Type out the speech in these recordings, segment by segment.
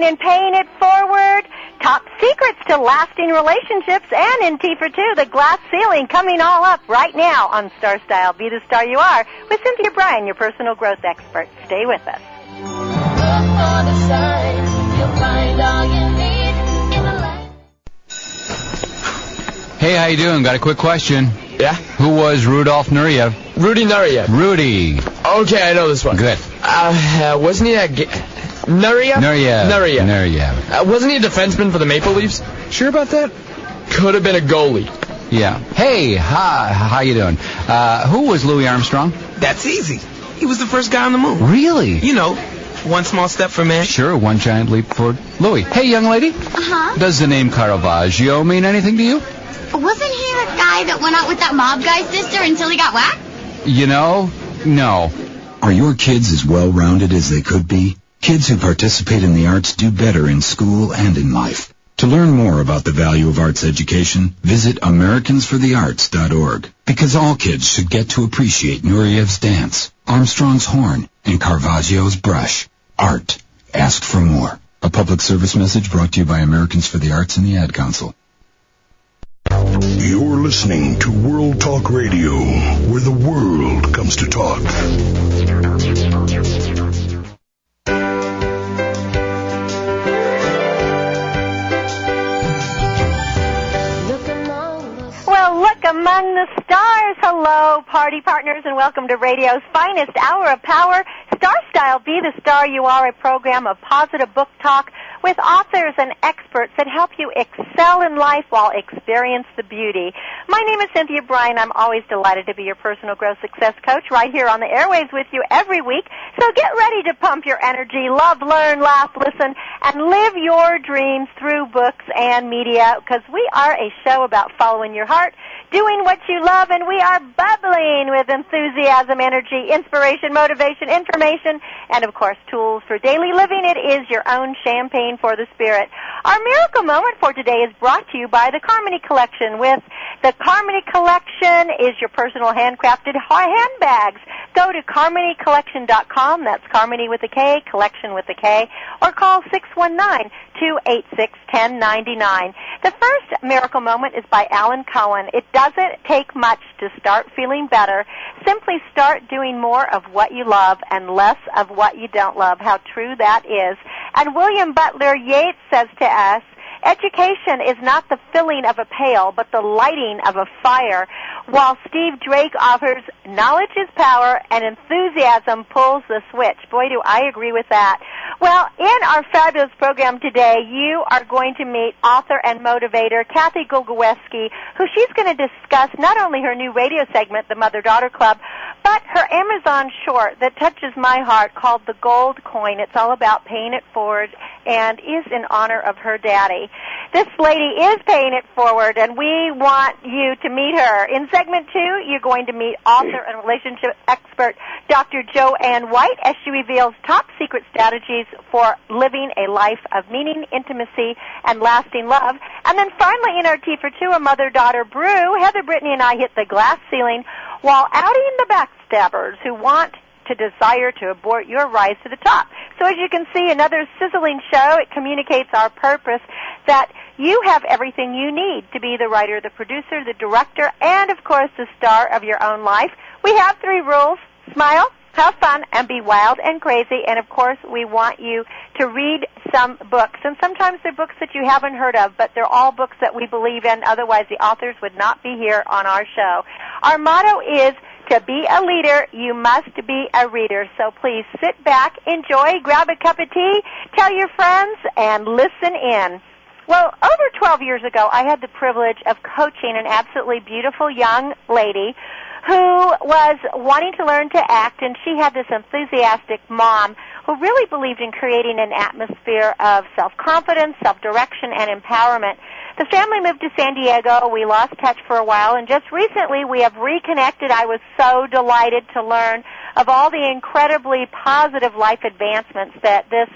the and paying it forward. Top secrets to lasting relationships and in T for Two, the glass ceiling coming all up right now on Star Style. Be the star you are with Cynthia Bryan, your personal growth expert. Stay with us. Hey, how you doing? Got a quick question. Yeah? Who was Rudolf Nureyev? Rudy Nureyev. Rudy. Okay, I know this one. Good. Uh, uh wasn't he a... Ga- Nureyev? Nureyev. Nureyev. Nureyev. Uh, wasn't he a defenseman for the Maple Leafs? Sure about that? Could have been a goalie. Yeah. Hey, hi, how you doing? Uh, who was Louis Armstrong? That's easy. He was the first guy on the moon. Really? You know, one small step for man. Sure, one giant leap for Louis. Hey, young lady. Uh-huh. Does the name Caravaggio mean anything to you? Wasn't he the guy that went out with that mob guy's sister until he got whacked? You know, no. Are your kids as well-rounded as they could be? Kids who participate in the arts do better in school and in life. To learn more about the value of arts education, visit AmericansForTheArts.org. Because all kids should get to appreciate Nureyev's dance, Armstrong's horn, and Caravaggio's brush. Art. Ask for more. A public service message brought to you by Americans for the Arts and the Ad Council. You're listening to World Talk Radio, where the world comes to talk. Among the stars. Hello, party partners, and welcome to radio's finest hour of power. Star Style, Be the Star You Are, a program of positive book talk with authors and experts that help you excel in life while experience the beauty. My name is Cynthia Bryan. I'm always delighted to be your personal growth success coach right here on the airways with you every week. So get ready to pump your energy, love, learn, laugh, listen, and live your dreams through books and media because we are a show about following your heart, doing what you love, and we are bubbling with enthusiasm, energy, inspiration, motivation, information, and of course tools for daily living. It is your own champagne for the spirit. Our miracle moment for today is brought to you by the Karmony Collection with the Karmony Collection is your personal handcrafted handbags. Go to carmonycollection.com. That's Karmony with a K, collection with a K, or call 619-286-1099. The first miracle moment is by Alan Cohen. It doesn't take much to start feeling better. Simply start doing more of what you love and less of what you don't love. How true that is. And William Butler Yeats says to us, Education is not the filling of a pail, but the lighting of a fire. While Steve Drake offers knowledge is power and enthusiasm pulls the switch. Boy, do I agree with that. Well, in our fabulous program today, you are going to meet author and motivator Kathy Gogolewski, who she's going to discuss not only her new radio segment, the Mother-Daughter Club, but her Amazon short that touches my heart called The Gold Coin. It's all about paying it forward and is in honor of her daddy. This lady is paying it forward and we want you to meet her. In segment two, you're going to meet author and relationship expert Dr. Joanne White as she reveals top secret strategies for living a life of meaning, intimacy, and lasting love. And then finally in our T for Two, a mother-daughter brew, Heather Brittany and I hit the glass ceiling while outing the backstabbers who want to desire to abort your rise to the top. So as you can see, another sizzling show. It communicates our purpose that you have everything you need to be the writer, the producer, the director, and of course the star of your own life. We have three rules. Smile, have fun, and be wild and crazy. And of course, we want you to read some books. And sometimes they're books that you haven't heard of, but they're all books that we believe in. Otherwise, the authors would not be here on our show. Our motto is to be a leader, you must be a reader. So please sit back, enjoy, grab a cup of tea, tell your friends, and listen in. Well, over 12 years ago, I had the privilege of coaching an absolutely beautiful young lady who was wanting to learn to act, and she had this enthusiastic mom who really believed in creating an atmosphere of self-confidence, self-direction, and empowerment. The family moved to San Diego. We lost touch for a while, and just recently we have reconnected. I was so delighted to learn of all the incredibly positive life advancements that this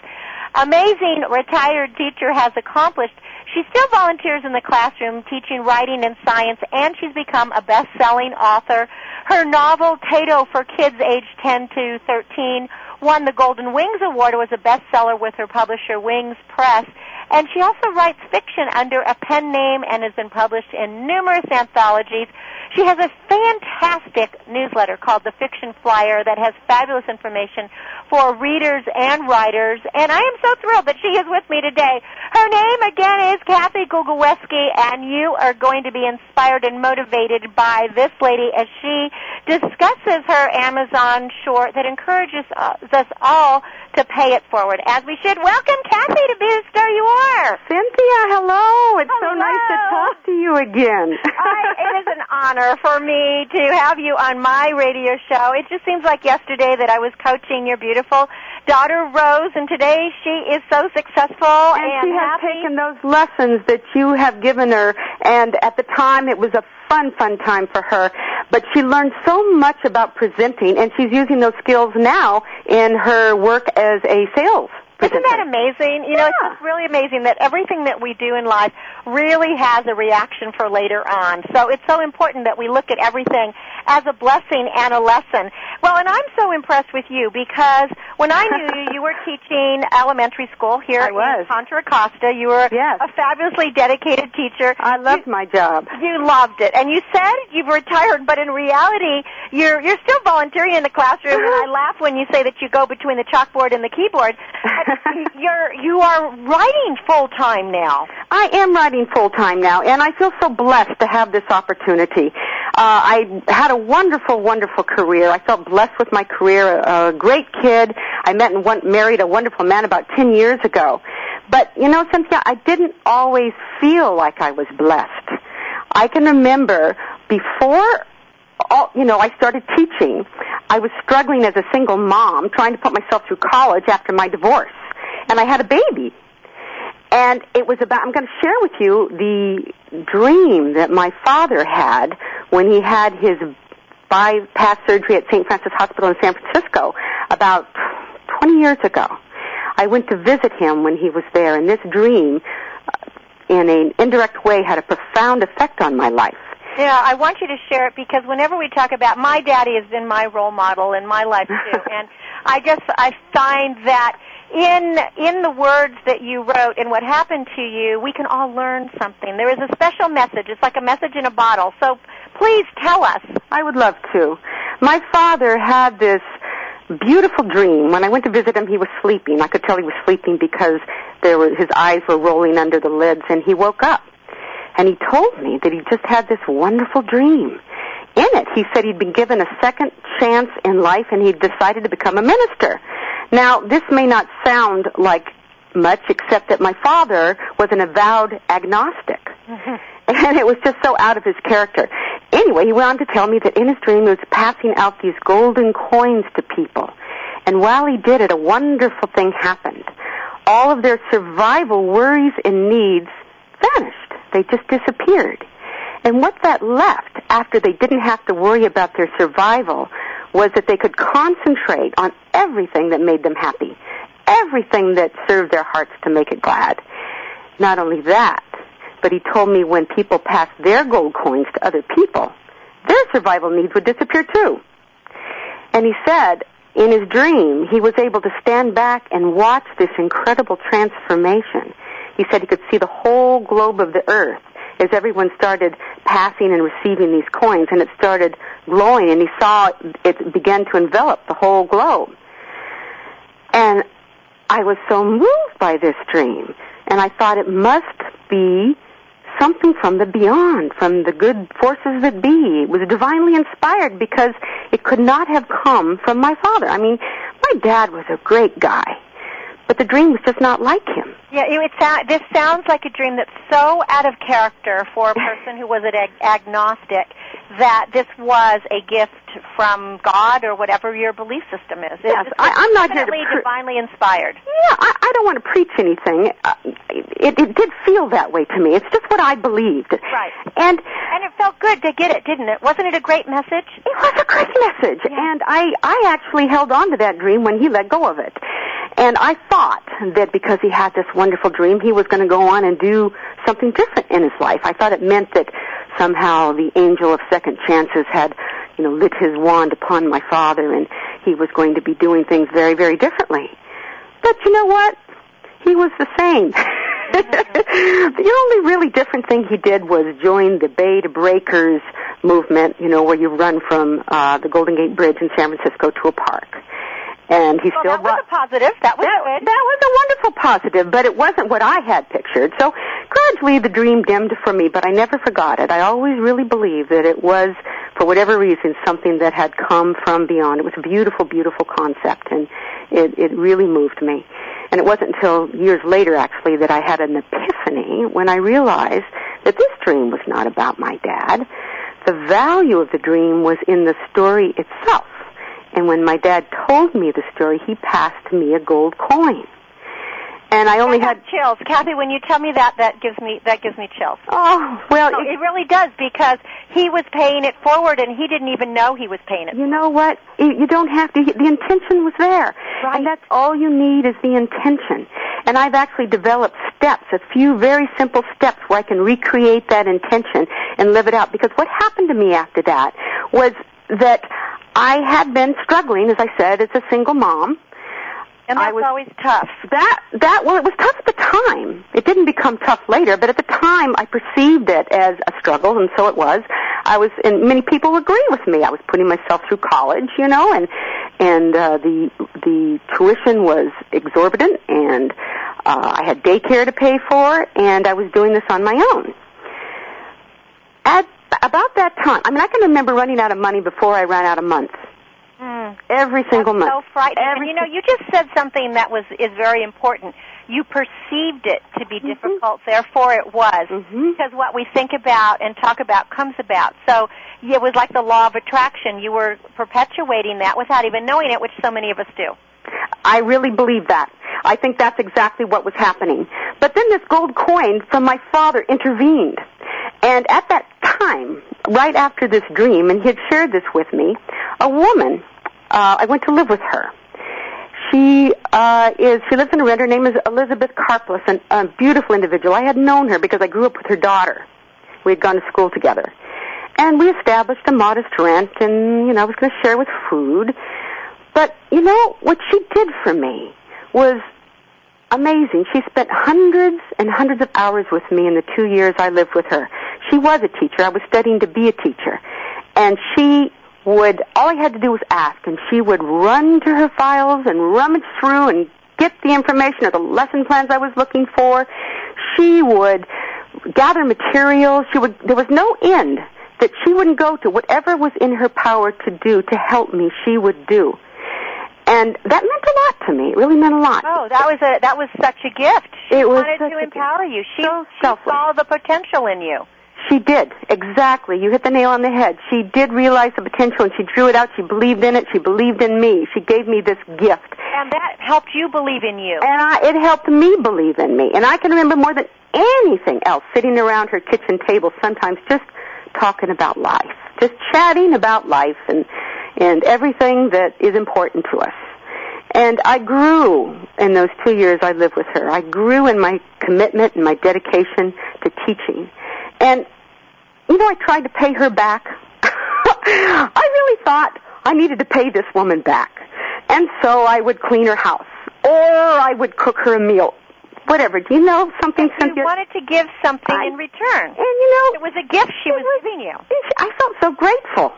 amazing retired teacher has accomplished. She still volunteers in the classroom teaching writing and science, and she's become a best-selling author. Her novel, Tato, for kids aged 10 to 13, won the Golden Wings Award, It was a bestseller with her publisher Wings Press. And she also writes fiction under a pen name and has been published in numerous anthologies. She has a fantastic newsletter called The Fiction Flyer that has fabulous information for readers and writers. And I am so thrilled that she is with me today. Her name again is Kathy Gogolewski, and you are going to be inspired and motivated by this lady as she discusses her Amazon short that encourages us all to pay it forward. As we should welcome Kathy to Booster You Are. Cynthia, hello. It's so nice to talk to you again. I, it is an honor for me to have you on my radio show. It just seems like yesterday that I was coaching your beautiful daughter Rose, and today she is so successful and, and she has happy. taken those lessons that you have given her, and at the time it was a fun, fun time for her. But she learned so much about presenting, and she's using those skills now in her work as a sales Isn't that amazing? You know, it's Yeah. just really amazing that everything that we do in life really has a reaction for later on. So it's so important that we look at everything as a blessing and a lesson. Well, and I'm so impressed with you because when I knew you, you were teaching elementary school here I was. in Contra Costa. You were Yes. a fabulously dedicated teacher. I loved my job. You loved it, and you said you've retired, but in reality, you're you're still volunteering in the classroom. And I laugh when you say that you go between the chalkboard and the keyboard. You're you are writing full time now. I am writing full time now, and I feel so blessed to have this opportunity. Uh, I had a wonderful, wonderful career. I felt blessed with my career. A, a great kid. I met and one, married a wonderful man about ten years ago. But you know, Cynthia, I didn't always feel like I was blessed. I can remember before all, you know, I started teaching. I was struggling as a single mom, trying to put myself through college after my divorce, and I had a baby. And it was about, I'm going to share with you the dream that my father had when he had his bypass surgery at St. Francis Hospital in San Francisco about 20 years ago. I went to visit him when he was there, and this dream, uh, in an indirect way, had a profound effect on my life. Yeah, I want you to share it because whenever we talk about my daddy has been my role model in my life too, and I just I find that in in the words that you wrote and what happened to you, we can all learn something. There is a special message. It's like a message in a bottle. So please tell us. I would love to. My father had this beautiful dream. When I went to visit him, he was sleeping. I could tell he was sleeping because there were, his eyes were rolling under the lids, and he woke up. And he told me that he just had this wonderful dream. In it, he said he'd been given a second chance in life and he'd decided to become a minister. Now, this may not sound like much, except that my father was an avowed agnostic. Mm-hmm. and it was just so out of his character. Anyway, he went on to tell me that in his dream he was passing out these golden coins to people. And while he did it, a wonderful thing happened. All of their survival worries and needs vanished. They just disappeared. And what that left after they didn't have to worry about their survival was that they could concentrate on everything that made them happy, everything that served their hearts to make it glad. Not only that, but he told me when people passed their gold coins to other people, their survival needs would disappear too. And he said, in his dream, he was able to stand back and watch this incredible transformation. He said he could see the whole globe of the earth as everyone started passing and receiving these coins, and it started glowing, and he saw it begin to envelop the whole globe. And I was so moved by this dream, and I thought it must be something from the beyond, from the good forces that be. It was divinely inspired because it could not have come from my father. I mean, my dad was a great guy, but the dream was just not like him. Yeah, it, it sound, this sounds like a dream that's so out of character for a person who was an ag- agnostic that this was a gift from God or whatever your belief system is. It- Yes, I- I'm not here to definitely pr- divinely inspired. Yeah, I, I don't want to preach anything. Uh, it, it did feel that way to me. It's just what I believed. Right. And And it felt good to get it, didn't it? Wasn't it a great message? It was a great message, and I I actually held on to that dream when he let go of it. And I thought that because he had this wonderful dream, he was going to go on and do something different in his life. I thought it meant that somehow the angel of second chances had you know, lit his wand upon my father and he was going to be doing things very, very differently. But you know what? He was the same. the only really different thing he did was join the to Breakers movement, you know, where you run from uh, the Golden Gate Bridge in San Francisco to a park. And he Well, still that was a positive. That was that, good. that was a wonderful positive, but it wasn't what I had pictured. So gradually the dream dimmed for me, but I never forgot it. I always really believed that it was, for whatever reason, something that had come from beyond. It was a beautiful, beautiful concept, and it, it really moved me. And it wasn't until years later, actually, that I had an epiphany when I realized that this dream was not about my dad. The value of the dream was in the story itself. And when my dad told me the story, he passed me a gold coin. And I only I had chills, Kathy. When you tell me that, that gives me that gives me chills. oh well, No, it- it really does because he was paying it forward and he didn't even know he was paying it. you know what? You you don't have to. The intention was there, Right. and that's all you need is the intention. And I've actually developed steps, a few very simple steps where I can recreate that intention and live it out. Because what happened to me after that was that I had been struggling, as I said, as a single mom. And I that's was- always tough. That that well, it was tough at the time. It didn't become tough later, but at the time, I perceived it as a struggle, and so it was. I was, and many people agree with me. I was putting myself through college, you know, and and uh, the the tuition was exorbitant, and uh, I had daycare to pay for, and I was doing this on my own. At about that time, I mean, I can remember running out of money before I ran out of months. Mm. Every single That's month. so frightening. Every and you know, you just said something that was is very important. You perceived it to be difficult, therefore it was. Mhm. Because what we think about and talk about comes about. So it was like the law of attraction. You were perpetuating that without even knowing it, which so many of us do. I really believe that. I think that's exactly what was happening. But then this gold coin from my father intervened. And at that time, right after this dream, and he had shared this with me, a woman, uh, I went to live with her. She uh, is, she lives in a rent. Her name is Elizabeth Carpless, an, a beautiful individual. I had known her because I grew up with her daughter. We had gone to school together. And we established a modest rent, and, you know, I was going to share with food. But, you know, what she did for me was amazing. She spent hundreds and hundreds of hours with me in the two years I lived with her. She was a teacher. I was studying to be a teacher. And she would, all I had to do was ask, and she would run to her files and rummage through and get the information or the lesson plans I was looking for. She would gather materials. She would, there was no end that she wouldn't go to. Whatever was in her power to do to help me, she would do. And that meant a lot to me. It really meant a lot. Oh, that was a that was such a gift. She It was wanted to empower you. She, So she selfless. saw the potential in you. She did. Exactly. You hit the nail on the head. She did realize the potential and she drew it out. She believed in it. She believed in me. She gave me this gift. And that helped you believe in you. And I, it helped me believe in me. And I can remember more than anything else sitting around her kitchen table sometimes just talking about life. Just chatting about life and, and everything that is important to us. And I grew in those two years I lived with her. I grew in my commitment and my dedication to teaching. And, you know, I tried to pay her back. I really thought I needed to pay this woman back. And so I would clean her house. Or I would cook her a meal. Whatever. Do you know something, you Cynthia? wanted to give something I- in return. and you know, It was a gift she was giving you. I felt so grateful.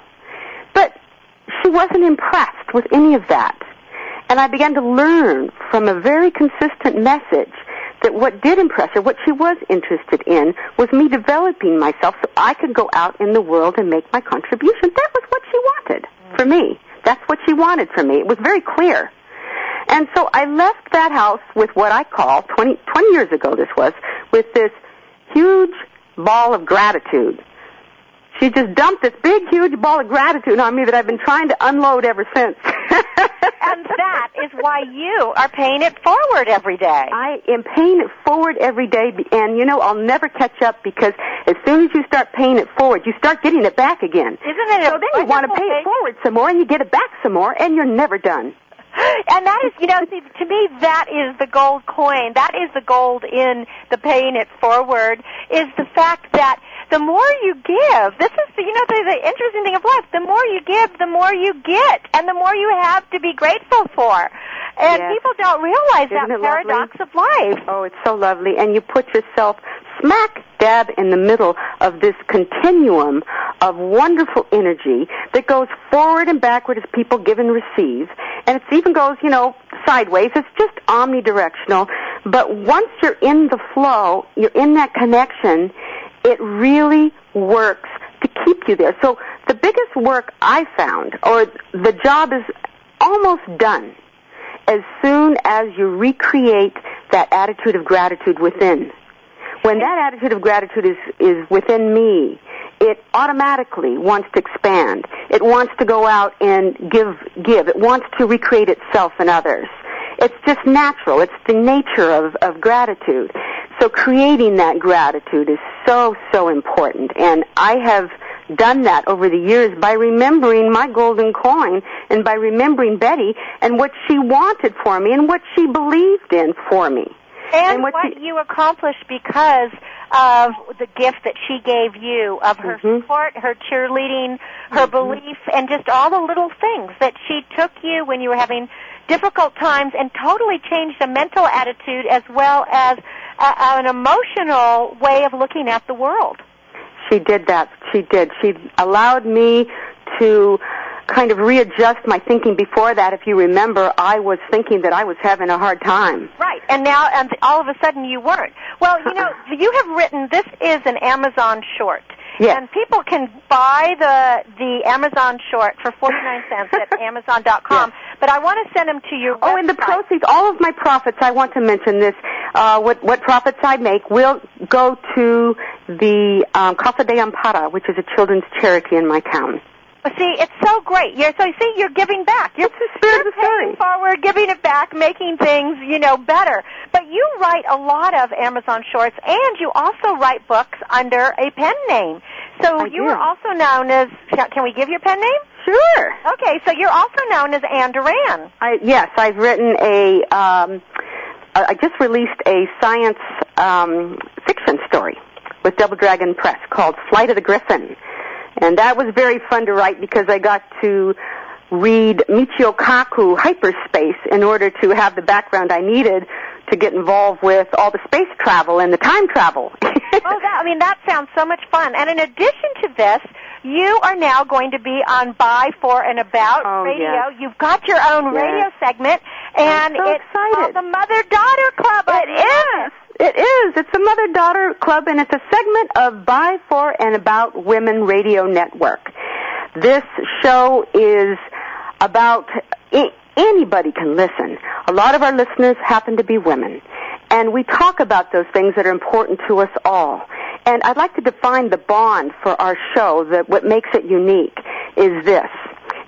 But she wasn't impressed with any of that. And I began to learn from a very consistent message that what did impress her, what she was interested in, was me developing myself so I could go out in the world and make my contribution. That was what she wanted for me. That's what she wanted from me. It was very clear. And so I left that house with what I call, 20, 20 years ago this was, with this huge ball of gratitude. She just dumped this big, huge ball of gratitude on me that I've been trying to unload ever since. And that is why you are paying it forward every day. I am paying it forward every day, and you know I'll never catch up because as soon as you start paying it forward, you start getting it back again. Isn't it So then you want to pay it forward some more, and you get it back some more, and you're never done. And that is, you know, see, to me, that is the gold coin. That is the gold in the paying it forward. Is the fact that the more you give, this is, the, you know, the, the interesting thing of life. The more you give, the more you get, and the more you have to be grateful for. And Yes. people don't realize Isn't that it lovely? paradox of life. Oh, it's so lovely. And you put yourself smack dab in the middle of this continuum of wonderful energy that goes forward and backward as people give and receive. And it even goes, you know, sideways. It's just omnidirectional. But once you're in the flow, you're in that connection, it really works to keep you there. So the biggest work I found, or the job is almost done as soon as you recreate that attitude of gratitude within. When that attitude of gratitude is, is within me, it automatically wants to expand. It wants to go out and give, give. It wants to recreate itself in others. It's just natural. It's the nature of, of gratitude. So creating that gratitude is so, so important. And I have done that over the years by remembering my golden coin and by remembering Betty and what she wanted for me and what she believed in for me. And, And what you- accomplished because of the gift that she gave you of her Mhm. support, her cheerleading, her belief, and just all the little things that she took you when you were having difficult times and totally changed a mental attitude as well as a, an emotional way of looking at the world. She did that. She did. She allowed me to kind of readjust my thinking before that. If you remember, I was thinking that I was having a hard time. Right, and now and all of a sudden you weren't. Well, you know, you have written this is an Amazon short. Yes. And people can buy the the Amazon short for 49 cents at amazon.com, but I want to send them to your Oh, and the proceeds, all of my profits, I want to mention this, uh, what, what profits I make will go to the um, Casa de Amparo, which is a children's charity in my town. See, it's so great. You're so you see, you're giving back. You're, It's the spirit you're of the story. forward, giving it back, making things, you know, better. But you write a lot of Amazon shorts, and you also write books under a pen name. So I you do. are also known as. Can we give your pen name? Sure. Okay, so you're also known as Anne Duran. I, yes, I've written a, um, I I just released a science um, fiction story with Double Dragon Press called Flight of the Griffin. And that was very fun to write because I got to read Michio Kaku Hyperspace in order to have the background I needed to get involved with all the space travel and the time travel. Oh, that, I mean, that sounds so much fun. And in addition to this, you are now going to be on By, For, and About Oh, Radio. yes. You've got your own Yes. radio segment, and so it's called the Mother-Daughter Club. I It is. It is. It's a mother daughter club and it's a segment of By, For, and About Women Radio Network. This show is about anybody can listen. A lot of our listeners happen to be women. And we talk about those things that are important to us all. And I'd like to define the bond for our show that what makes it unique is this.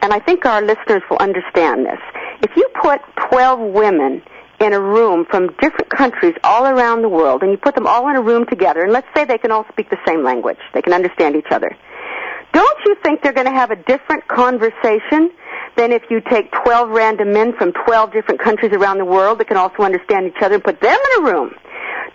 And I think our listeners will understand this. If you put 12 women in a room from different countries all around the world and you put them all in a room together and let's say they can all speak the same language. They can understand each other. Don't you think they're going to have a different conversation than if you take 12 random men from 12 different countries around the world that can also understand each other and put them in a room?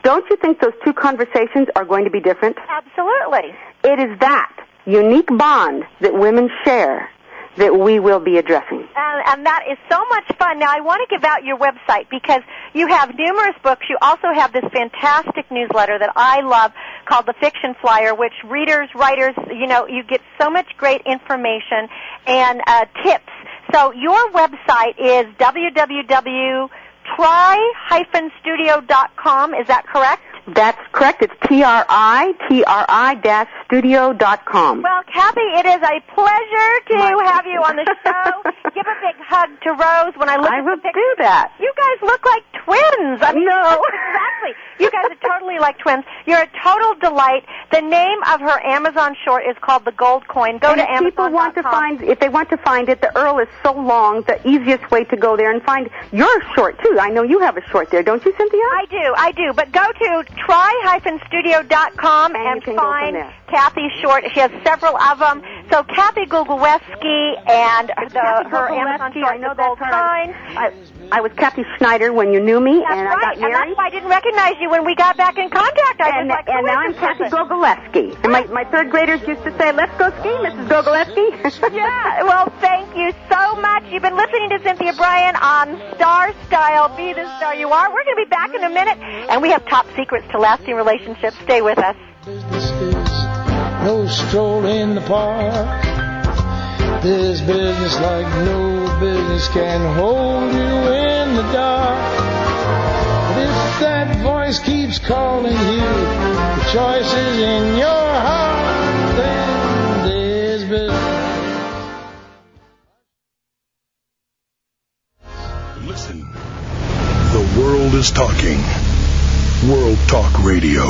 Don't you think those two conversations are going to be different? Absolutely. It is that unique bond that women share that we will be addressing. And, and that is so much fun. Now, I want to give out your website because you have numerous books. You also have this fantastic newsletter that I love called The Fiction Flyer, which readers, writers, you know, you get so much great information and uh, tips. So your website is www.tri-studio.com. Is that correct? That's correct. It's T-R-I, T-R-I dash studio dot com. Well, Kathy, it is a pleasure to My- have you on the show. Give a big hug to Rose when I look I at will the picture. do that. You guys look like twins. I mean, No. exactly. You guys are totally like twins. You're a total delight. The name of her Amazon short is called The Gold Coin. Go and to if Amazon. people want to find, if they want to find it, the URL is so long. The easiest way to go there and find your short too. I know you have a short there, don't you, Cynthia? I do, I do. But go to tri-studio.com And and, you can go from find. Kathy Short. She has several of them. So Kathy Gogolewski and the, Kathy her Gogolewski, Amazon store I know is the Gold that's her. Sign. I, I was Kathy Schneider when you knew me, That's and right, I got married. and that's why I didn't recognize you when we got back in contact. I and, was like, and now I'm Kathy person? Gogolewski. And my, my third graders used to say, let's go ski, Mrs. Gogolewski. Yeah, well, thank you so much. You've been listening to Cynthia Bryan on Star Style, Be the Star You Are. We're going to be back in a minute, and we have top secrets to lasting relationships. Stay with us. Business is no stroll in the park. This business, like no business, can hold you in the dark. But if that voice keeps calling you, the choice is in your heart. Then this business. Listen. The world is talking. World Talk Radio.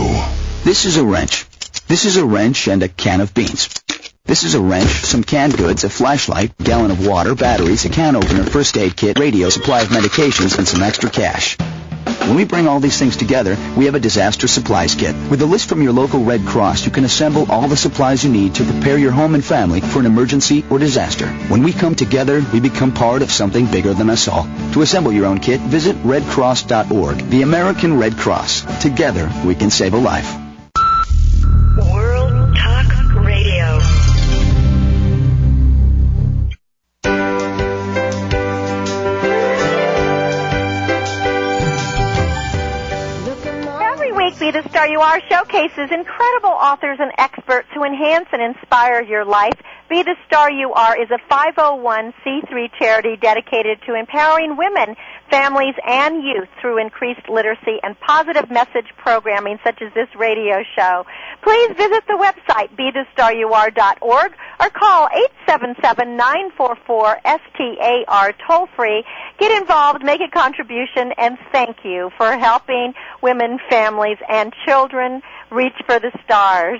This is a wrench. This is a wrench and a can of beans. This is a wrench, some canned goods, a flashlight, gallon of water, batteries, a can opener, first aid kit, radio, supply of medications, and some extra cash. When we bring all these things together, we have a disaster supplies kit. With a list from your local Red Cross, you can assemble all the supplies you need to prepare your home and family for an emergency or disaster. When we come together, we become part of something bigger than us all. To assemble your own kit, visit redcross.org. The American Red Cross. Together, we can save a life. Be the Star You Are showcases incredible authors and experts who enhance and inspire your life. Be the Star You Are is a 501c3 charity dedicated to empowering women, families, and youth through increased literacy and positive message programming such as this radio show. Please visit the website bethestaryouare.org or call 877-944-STAR toll free. Get involved, make a contribution, and thank you for helping women, families, and children reach for the stars.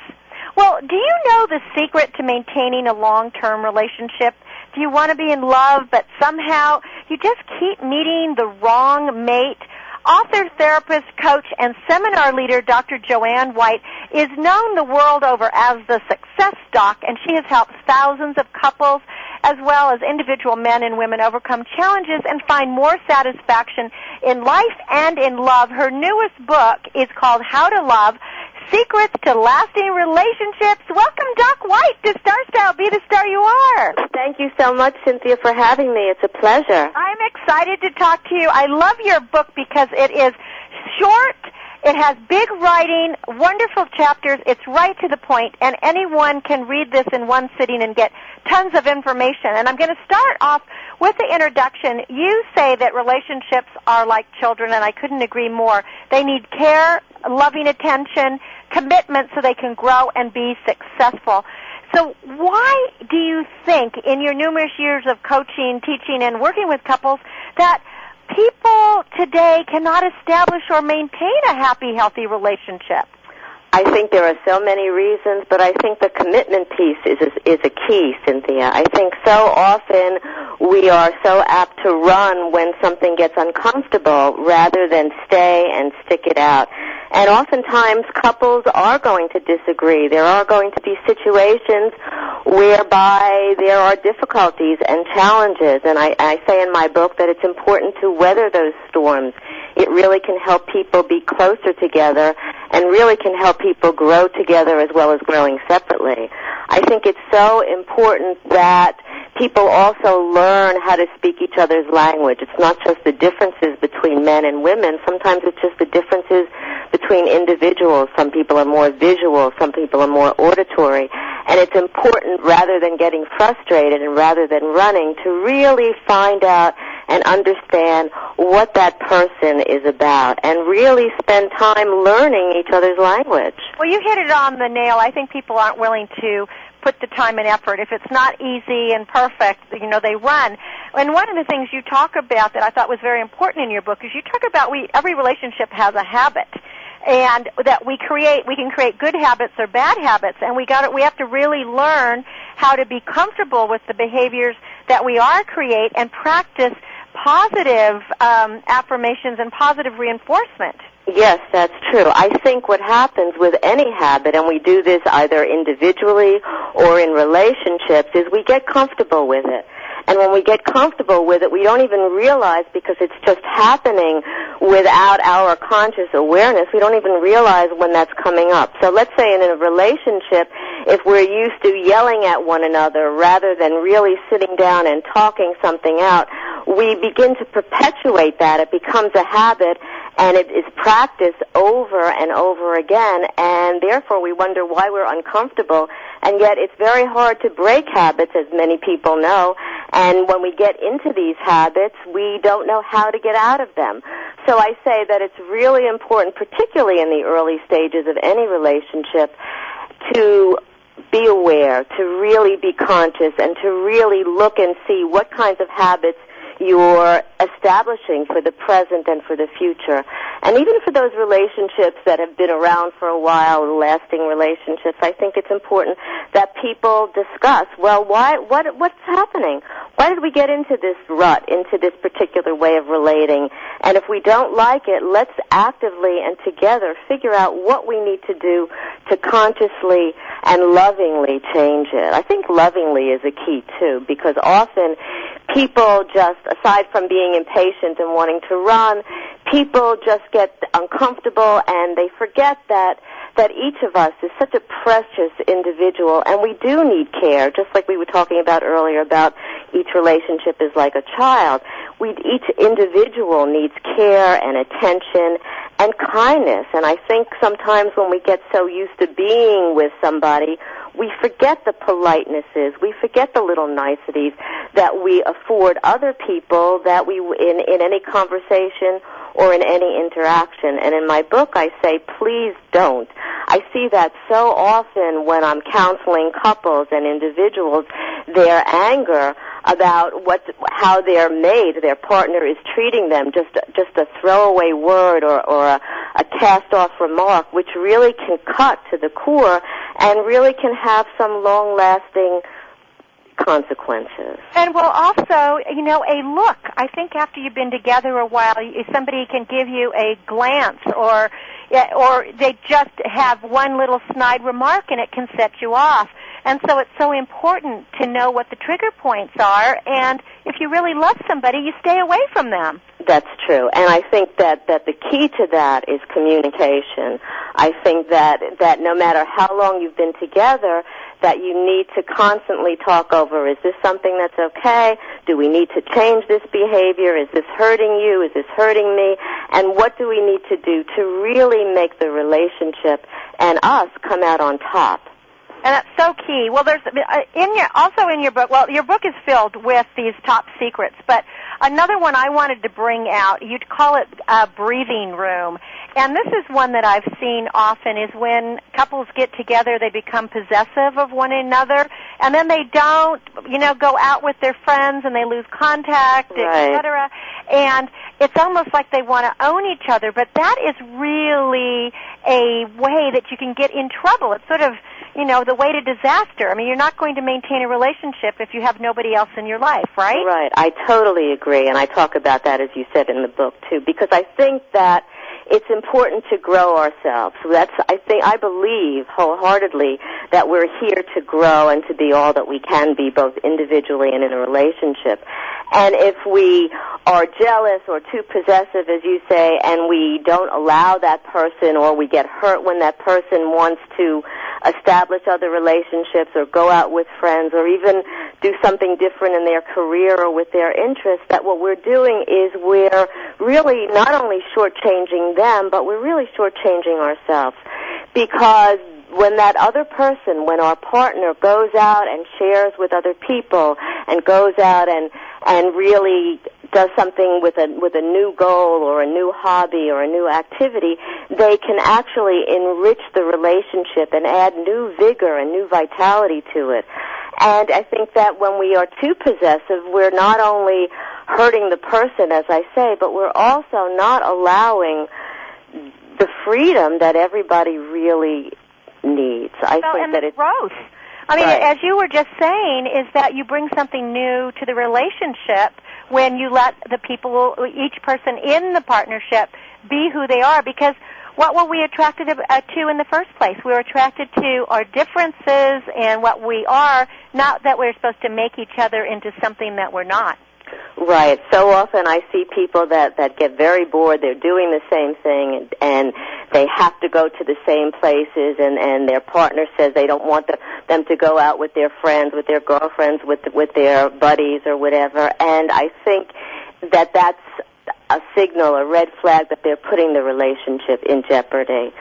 Well, do you know the secret to maintaining a long-term relationship? Do you want to be in love, but somehow you just keep meeting the wrong mate? Author, therapist, coach, and seminar leader Dr. Joanne White is known the world over as the Success Doc, and she has helped thousands of couples as well as individual men and women overcome challenges and find more satisfaction in life and in love. Her newest book is called How to Love Secrets to Lasting Relationships. Welcome, Doc White, to Star Style. Be the star you are. Thank you so much, Cynthia, for having me. It's a pleasure. I'm excited to talk to you. I love your book because it is short. It has big writing, wonderful chapters. It's right to the point, and anyone can read this in one sitting and get tons of information. And I'm going to start off with the introduction. You say that relationships are like children, and I couldn't agree more. They need care, loving attention, commitment so they can grow and be successful. So why do you think in your numerous years of coaching, teaching, and working with couples that people today cannot establish or maintain a happy, healthy relationship? I think there are so many reasons, but I think the commitment piece is is, is a key, Cynthia. I think so often we are so apt to run when something gets uncomfortable rather than stay and stick it out. And oftentimes couples are going to disagree. There are going to be situations whereby there are difficulties and challenges. And I, I say in my book that it's important to weather those storms. It really can help people be closer together and really can help people grow together as well as growing separately. I think it's so important that people also learn how to speak each other's language. It's not just the differences between men and women. Sometimes it's just the differences between individuals. Some people are more visual, some people are more auditory. And it's important rather than getting frustrated and rather than running to really find out and understand what that person is about and really spend time learning each other's language. Well, you hit it on the nail. I think people aren't willing to put the time and effort. If it's not easy and perfect, you know, they run. And one of the things you talk about that I thought was very important in your book is you talk about we every relationship has a habit and that we create we can create good habits or bad habits and we got we have to really learn how to be comfortable with the behaviors that we are create and practice positive um, affirmations and positive reinforcement. Yes, that's true. I think what happens with any habit, and we do this either individually or in relationships, is we get comfortable with it. And when we get comfortable with it, we don't even realize because it's just happening without our conscious awareness. We don't even realize when that's coming up. So let's say in a relationship, if we're used to yelling at one another rather than really sitting down and talking something out, we begin to perpetuate that. It becomes a habit and it is practiced over and over again and therefore we wonder why we're uncomfortable. And yet it's very hard to break habits as many people know. And when we get into these habits we don't know how to get out of them. So i say that it's really important particularly in the early stages of any relationship to be aware to really be conscious and to really look and see what kinds of habits you're establishing for the present and for the future. And even for those relationships that have been around for a while, lasting relationships, I think it's important that people discuss, well, why, what, what's happening? Why did we get into this rut, into this particular way of relating? And if we don't like it, let's actively and together figure out what we need to do to consciously and lovingly change it. I think lovingly is a key too, because often people just, aside from being impatient and wanting to run, people just get uncomfortable and they forget that that each of us is such a precious individual and we do need care, just like we were talking about earlier about each relationship is like a child. We, each individual needs care and attention and kindness. And I think sometimes when we get so used to being with somebody, we forget the politenesses, we forget the little niceties that we afford other people that we, in, in any conversation or in any interaction. And in my book, I say, please don't. I see that so often when I'm counseling couples and individuals, their anger about what, how they're made, their partner is treating them, just, just a throwaway word or, or a, a cast off remark, which really can cut to the core and really can have some long lasting consequences. And well, also, you know, a look. I think after you've been together a while, somebody can give you a glance, or or they just have one little snide remark, and it can set you off. And so it's so important to know what the trigger points are, and if you really love somebody, you stay away from them. That's true. And I think that, that the key to that is communication. I think that, that no matter how long you've been together, that you need to constantly talk over, is this something that's okay? Do we need to change this behavior? Is this hurting you? Is this hurting me? And what do we need to do to really make the relationship and us come out on top? And that's so key. Well, there's uh, in your also in your book. Well, your book is filled with these top secrets, but another one I wanted to bring out. You'd call it a breathing room, and this is one that I've seen often. Is when couples get together, they become possessive of one another, and then they don't, you know, go out with their friends, and they lose contact, right. etc. And it's almost like they want to own each other, but that is really a way that you can get in trouble. It's sort of you know, the way to disaster. I mean, you're not going to maintain a relationship if you have nobody else in your life, right? Right. I totally agree, and I talk about that as you said in the book too, because I think that it's important to grow ourselves. That's, I think, I believe wholeheartedly that we're here to grow and to be all that we can be, both individually and in a relationship. And if we are jealous or too possessive, as you say, and we don't allow that person or we get hurt when that person wants to establish other relationships or go out with friends or even do something different in their career or with their interests, that what we're doing is we're really not only shortchanging them, but we're really shortchanging ourselves. Because when that other person, when our partner goes out and shares with other people and goes out and, and really does something with a with a new goal or a new hobby or a new activity, they can actually enrich the relationship and add new vigor and new vitality to it. And I think that when we are too possessive, we're not only hurting the person, as I say, but we're also not allowing the freedom that everybody really needs. I well, think and that the it's growth. I mean, Right. as you were just saying, is that you bring something new to the relationship when you let the people, each person in the partnership, be who they are because what were we attracted to, uh, to in the first place? We were attracted to our differences and what we are, not that we're supposed to make each other into something that we're not. Right. So often I see people that that get very bored. They're doing the same thing, and, and they have to go to the same places, and and their partner says they don't want the, them to go out with their friends, with their girlfriends, with with their buddies or whatever. And I think that that's a signal, a red flag that they're putting the relationship in jeopardy.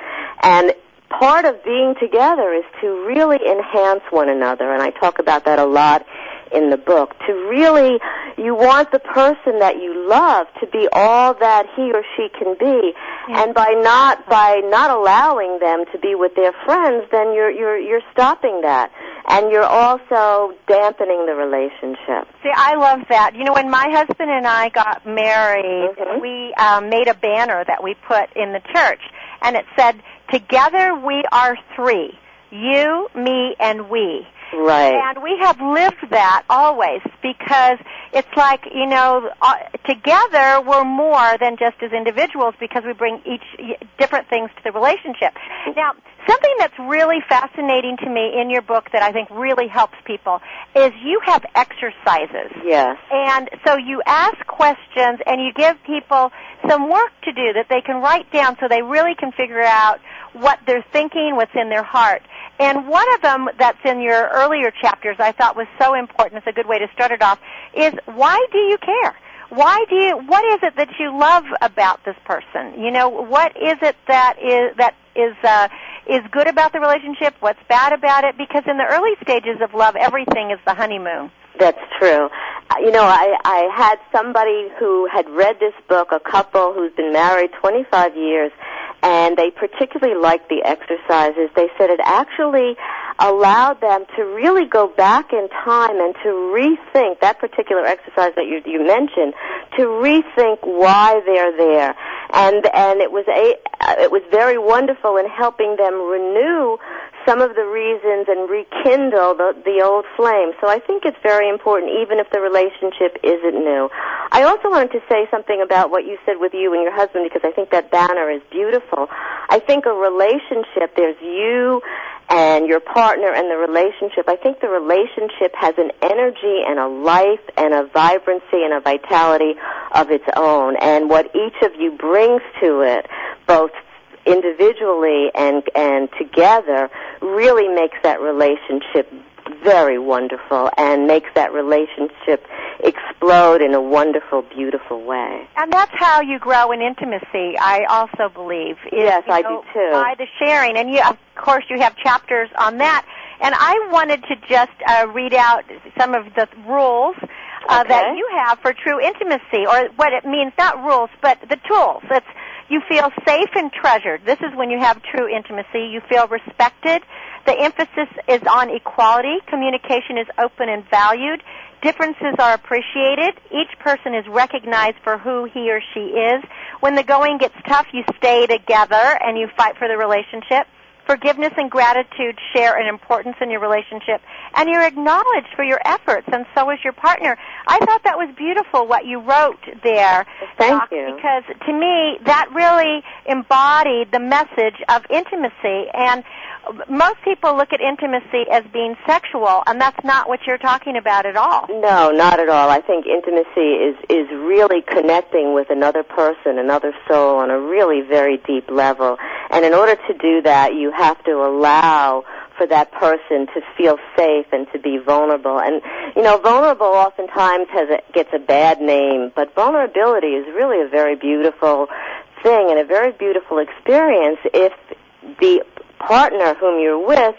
And part of being together is to really enhance one another, and I talk about that a lot in the book. To really, you want the person that you love to be all that he or she can be, and by not by not allowing them to be with their friends, then you're you're you're stopping that, and you're also dampening the relationship. See, I love that. You know, when my husband and I got married, Mhm. we um, made a banner that we put in the church, and it said, "Together we are three: you, me, and we." Right. And we have lived that always because it's like, you know, uh, together we're more than just as individuals because we bring each different things to the relationship. Now, something that's really fascinating to me in your book that I think really helps people is you have exercises. Yes. And so you ask questions and you give people some work to do that they can write down so they really can figure out what they're thinking, what's in their heart. And one of them that's in your earlier chapters I thought was so important, it's a good way to start it off, is why do you care? Why do you, what is it that you love about this person? You know, what is it that is, that is, uh, is good about the relationship? What's bad about it? Because in the early stages of love, everything is the honeymoon. That's true. Uh, You know, I, I had somebody who had read this book, a couple who's been married 25 years, and they particularly liked the exercises. They said it actually allowed them to really go back in time and to rethink that particular exercise that you, you mentioned, to rethink why they're there. And, and it was a, it was very wonderful in helping them renew some of the reasons and rekindle the, the old flame. So I think it's very important even if the relationship isn't new. I also wanted to say something about what you said with you and your husband because I think that banner is beautiful. I think a relationship, there's you and your partner and the relationship. I think the relationship has an energy and a life and a vibrancy and a vitality of its own. And what each of you brings to it, both individually and and together really makes that relationship very wonderful and makes that relationship explode in a wonderful beautiful way And that's how you grow in intimacy, I also believe. is, Yes, I know, do too. By the sharing. And you, of course, you have chapters on that. And I wanted to just uh, read out some of the rules uh, that you have for true intimacy, or what it means, not rules, but the tools. It's you feel safe and treasured. This is when you have true intimacy. You feel respected. The emphasis is on equality. Communication is open and valued. Differences are appreciated. Each person is recognized for who he or she is. When the going gets tough, you stay together and you fight for the relationship. Forgiveness and gratitude share an importance in your relationship, and you're acknowledged for your efforts, and so is your partner. I thought that was beautiful what you wrote there. Thank Doc, you. Because to me, that really embodied the message of intimacy, and most people look at intimacy as being sexual, and that's not what you're talking about at all. no not at all i think intimacy is is really connecting with another person another soul on a really very deep level and in order to do that you have to allow for that person to feel safe and to be vulnerable. And you know, vulnerable oftentimes has a, gets a bad name, but vulnerability is really a very beautiful thing and a very beautiful experience if the partner whom you're with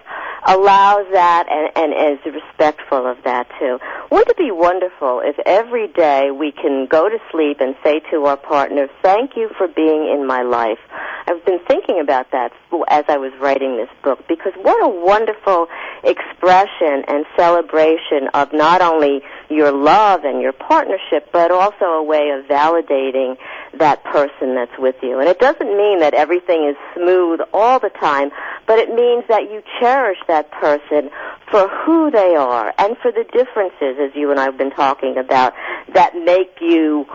allows that and, and is respectful of that too. Wouldn't it be wonderful if every day we can go to sleep and say to our partner, thank you for being in my life. I've been thinking about that as I was writing this book because what a wonderful expression and celebration of not only your love and your partnership, but also a way of validating that person that's with you. And it doesn't mean that everything is smooth all the time, but it means that you cherish that person for who they are and for the differences, as you and I have been talking about, that make you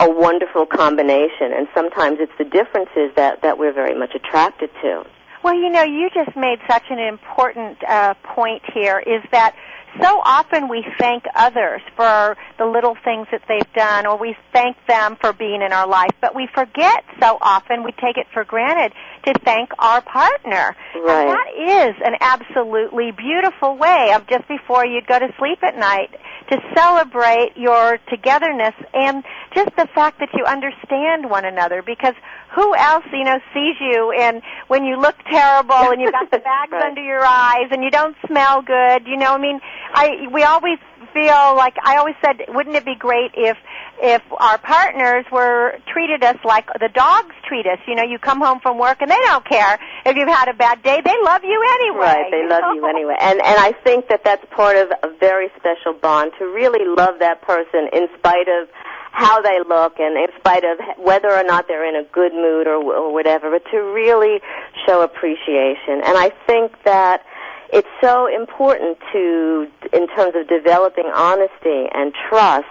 a wonderful combination. And sometimes it's the differences that that we're very much attracted to. Well, you know, you just made such an important uh, point here is that so often we thank others for the little things that they've done or we thank them for being in our life, but we forget so often, we take it for granted to thank our partner. Right. And that is an absolutely beautiful way of just before you go to sleep at night to celebrate your togetherness and just the fact that you understand one another because who else, you know, sees you and when you look terrible and you've got the bags Right. under your eyes and you don't smell good, you know, I mean, I we always feel like I always said wouldn't it be great if if our partners were treated us like the dogs treat us. You know, you come home from work and they don't care if you've had a bad day. They love you anyway. Right, they love know? you anyway. And and I think that that's part of a very special bond to really love that person in spite of how they look and in spite of whether or not they're in a good mood or, or whatever, but to really show appreciation. And I think that it's so important to, in terms of developing honesty and trust,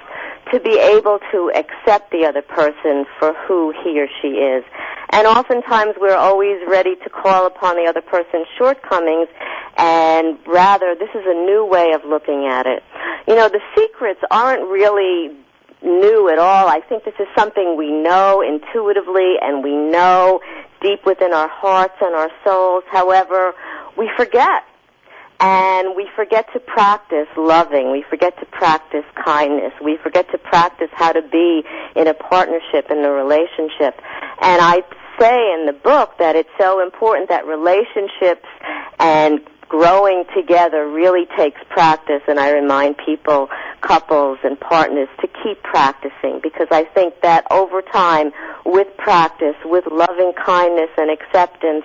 to be able to accept the other person for who he or she is. And oftentimes we're always ready to call upon the other person's shortcomings and rather this is a new way of looking at it. You know, the secrets aren't really new at all. I think this is something we know intuitively and we know deep within our hearts and our souls. However, we forget. And we forget to practice loving. We forget to practice kindness. We forget to practice how to be in a partnership, in a relationship. And I say in the book that it's so important that relationships and growing together really takes practice and I remind people, couples and partners to keep practicing because I think that over time with practice, with loving kindness and acceptance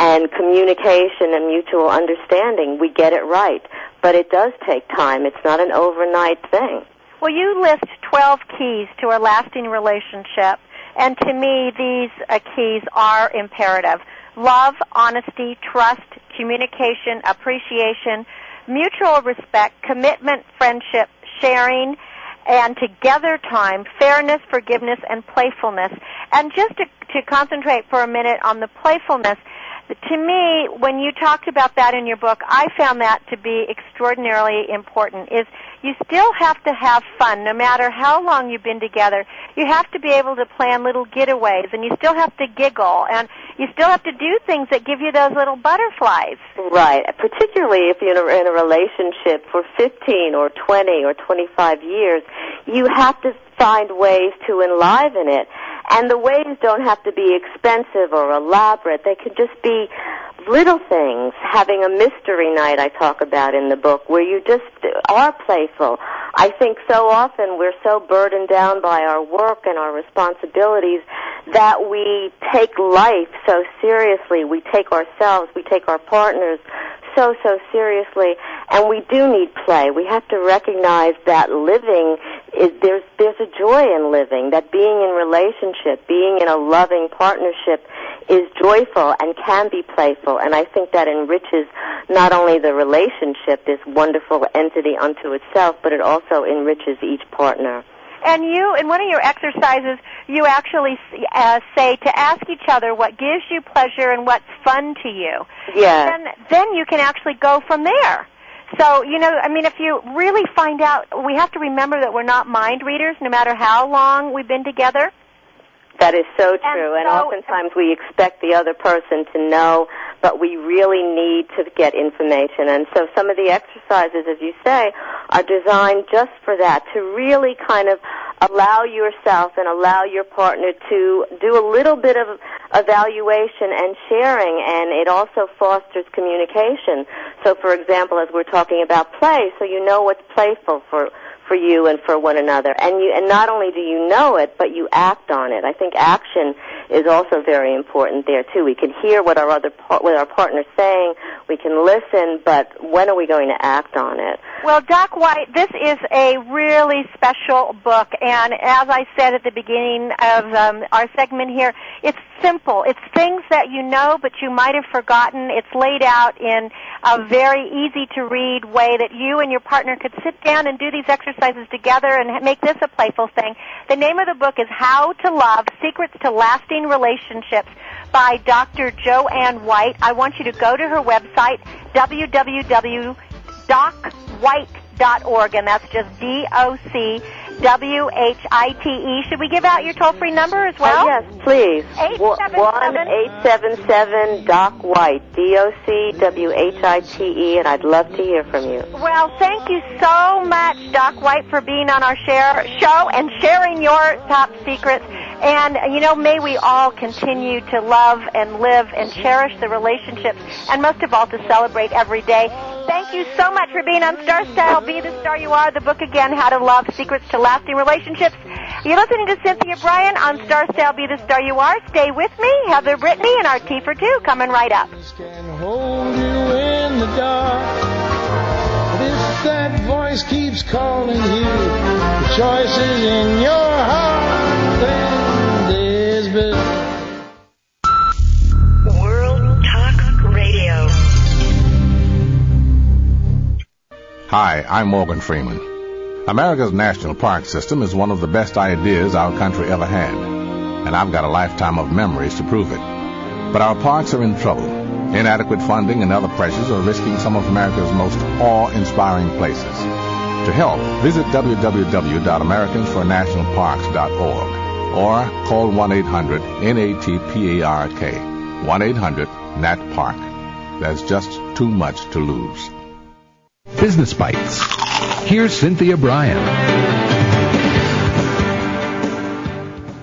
and communication and mutual understanding, we get it right. But it does take time. It's not an overnight thing. Well, you list 12 keys to a lasting relationship, and to me, these uh, keys are imperative. Love, honesty, trust, communication, appreciation, mutual respect, commitment, friendship, sharing, and together time, fairness, forgiveness, and playfulness. And just to, to concentrate for a minute on the playfulness, to me, when you talked about that in your book, I found that to be extraordinarily important. Is you still have to have fun, no matter how long you've been together. You have to be able to plan little getaways, and you still have to giggle, and you still have to do things that give you those little butterflies. Right. Particularly if you're in a, relationship for 15 or 20 or 25 years, you have to find ways to enliven it. And the ways don't have to be expensive or elaborate. They could just be little things. Having a mystery night I talk about in the book where you just are playful. I think so often we're so burdened down by our work and our responsibilities that we take life so seriously. We take ourselves, we take our partners so, so seriously. And we do need play. We have to recognize that living is, there's, there's a joy in living, that being in relationship, being in a loving partnership is joyful and can be playful. And I think that enriches not only the relationship, this wonderful entity unto itself, but it also enriches each partner. And you, in one of your exercises, you actually uh, say to ask each other what gives you pleasure and what's fun to you. Yeah. Then, then you can actually go from there. So, you know, I mean, if you really find out, we have to remember that we're not mind readers, no matter how long we've been together. That is so true. And, so- oftentimes we expect the other person to know, but we really need to get information. And so some of the exercises, as you say, are designed just for that, to really kind of allow yourself and allow your partner to do a little bit of evaluation and sharing, and it also fosters communication. So for example, as we're talking about play, so you know what's playful for for you and for one another. And you and not only do you know it, but you act on it. I think action is also very important there too. We can hear what our other what our partner's saying, we can listen, but when are we going to act on it? Well, Doc White, this is a really special book, and as I said at the beginning of um, our segment here, it's simple. It's things that you know, but you might have forgotten. It's laid out in a very easy to read way that you and your partner could sit down and do these exercises exercises together and make this a playful thing. The name of the book is How to Love, Secrets to Lasting Relationships by Dr. Joanne White. I want you to go to her website, www.docwhite.org, and that's just D-O-C W-H-I-T-E. Should we give out your toll-free number as well? Oh, yes, please. Eight One eight seven seven Doc White, D-O-C-W-H-I-T-E, and I'd love to hear from you. Well, thank you so much, Doc White, for being on our share show and sharing your top secrets. And, you know, may we all continue to love and live and cherish the relationships, and most of all, to celebrate every day. Thank you so much for being on Star Style. Be the Star You Are, the book again, How to Love, Secrets to Lasting Relationships. You're listening to Cynthia Brian on Star Style, Be the Star You Are. Stay with me, Heather Brittany, and our T for Two coming right up. That voice keeps calling you, the choice is in your heart. Then. Hi, I'm Morgan Freeman. America's national park system is one of the best ideas our country ever had, and I've got a lifetime of memories to prove it. But our parks are in trouble. Inadequate funding and other pressures are risking some of America's most awe-inspiring places. To help, visit www.americansfornationalparks.org or call 1-800-NATPARK. 1-800-NAT-PARK. There's just too much to lose. Business Bites. Here's Cynthia Brian.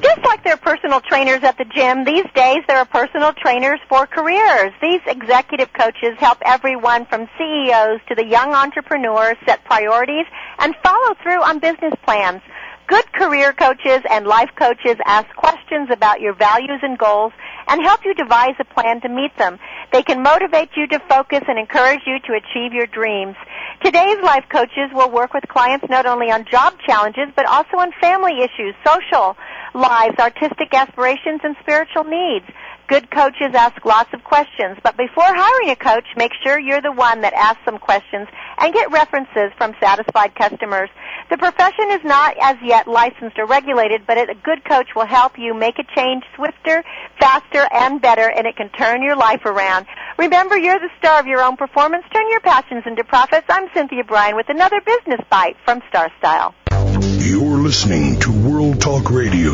Just like there are personal trainers at the gym, these days there are personal trainers for careers. These executive coaches help everyone from CEOs to the young entrepreneurs set priorities and follow through on business plans. Good career coaches and life coaches ask questions about your values and goals and help you devise a plan to meet them. They can motivate you to focus and encourage you to achieve your dreams. Today's life coaches will work with clients not only on job challenges, but also on family issues, social lives, artistic aspirations, and spiritual needs. Good coaches ask lots of questions, but before hiring a coach, make sure you're the one that asks some questions and get references from satisfied customers. The profession is not as yet licensed or regulated, but a good coach will help you make a change swifter, faster, and better, and it can turn your life around. Remember, you're the star of your own performance. Turn your passions into profits. I'm Cynthia Brian with another business bite from Star Style. You're listening to World Talk Radio,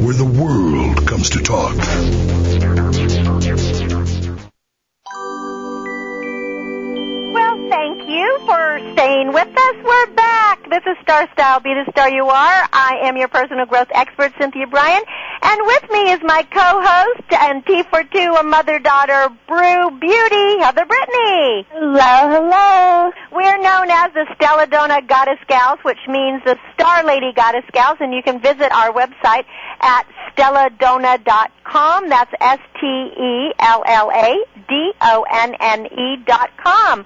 where the world comes to talk. You for staying with us. We're back. This is Star Style. Be the star you are. I am your personal growth expert, Cynthia Brian. And with me is my co-host and T for two, a mother-daughter brew beauty, Heather Brittany. Hello, hello. We're known as the Stella Donna Goddess Gals, which means the Star Lady Goddess Gals, and you can visit our website at stelladonna.com. That's S-T-E-L-L-A-D-O-N-N-E dot com.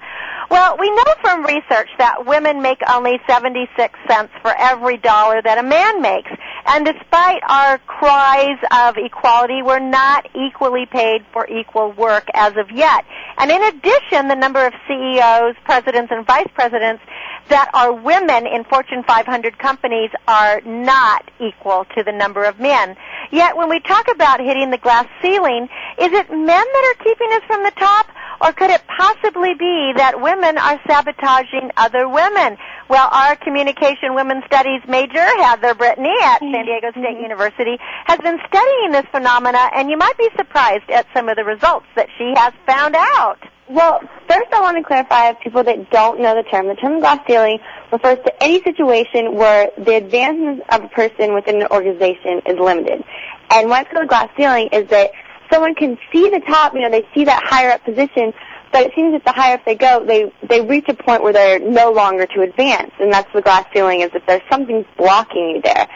Well, we know from research that women make only 76 cents for every dollar that a man makes. And despite our cries of equality, we're not equally paid for equal work as of yet. And in addition, the number of CEOs, presidents, and vice presidents that are women in Fortune 500 companies are not equal to the number of men. Yet when we talk about hitting the glass ceiling, is it men that are keeping us from the top? Or could it possibly be that women are sabotaging other women? Well, our communication women's studies major, Heather Brittany at San mm-hmm. Diego State University, has been studying this phenomena, and you might be surprised at some of the results that she has found out. Well, first I want to clarify for people that don't know the term. The term glass ceiling refers to any situation where the advancement of a person within an organization is limited. And what's called glass ceiling is that someone can see the top, you know, they see that higher up position, but it seems that the higher up they go, they they reach a point where they're no longer to advance, and that's the glass ceiling is if there's something blocking you there.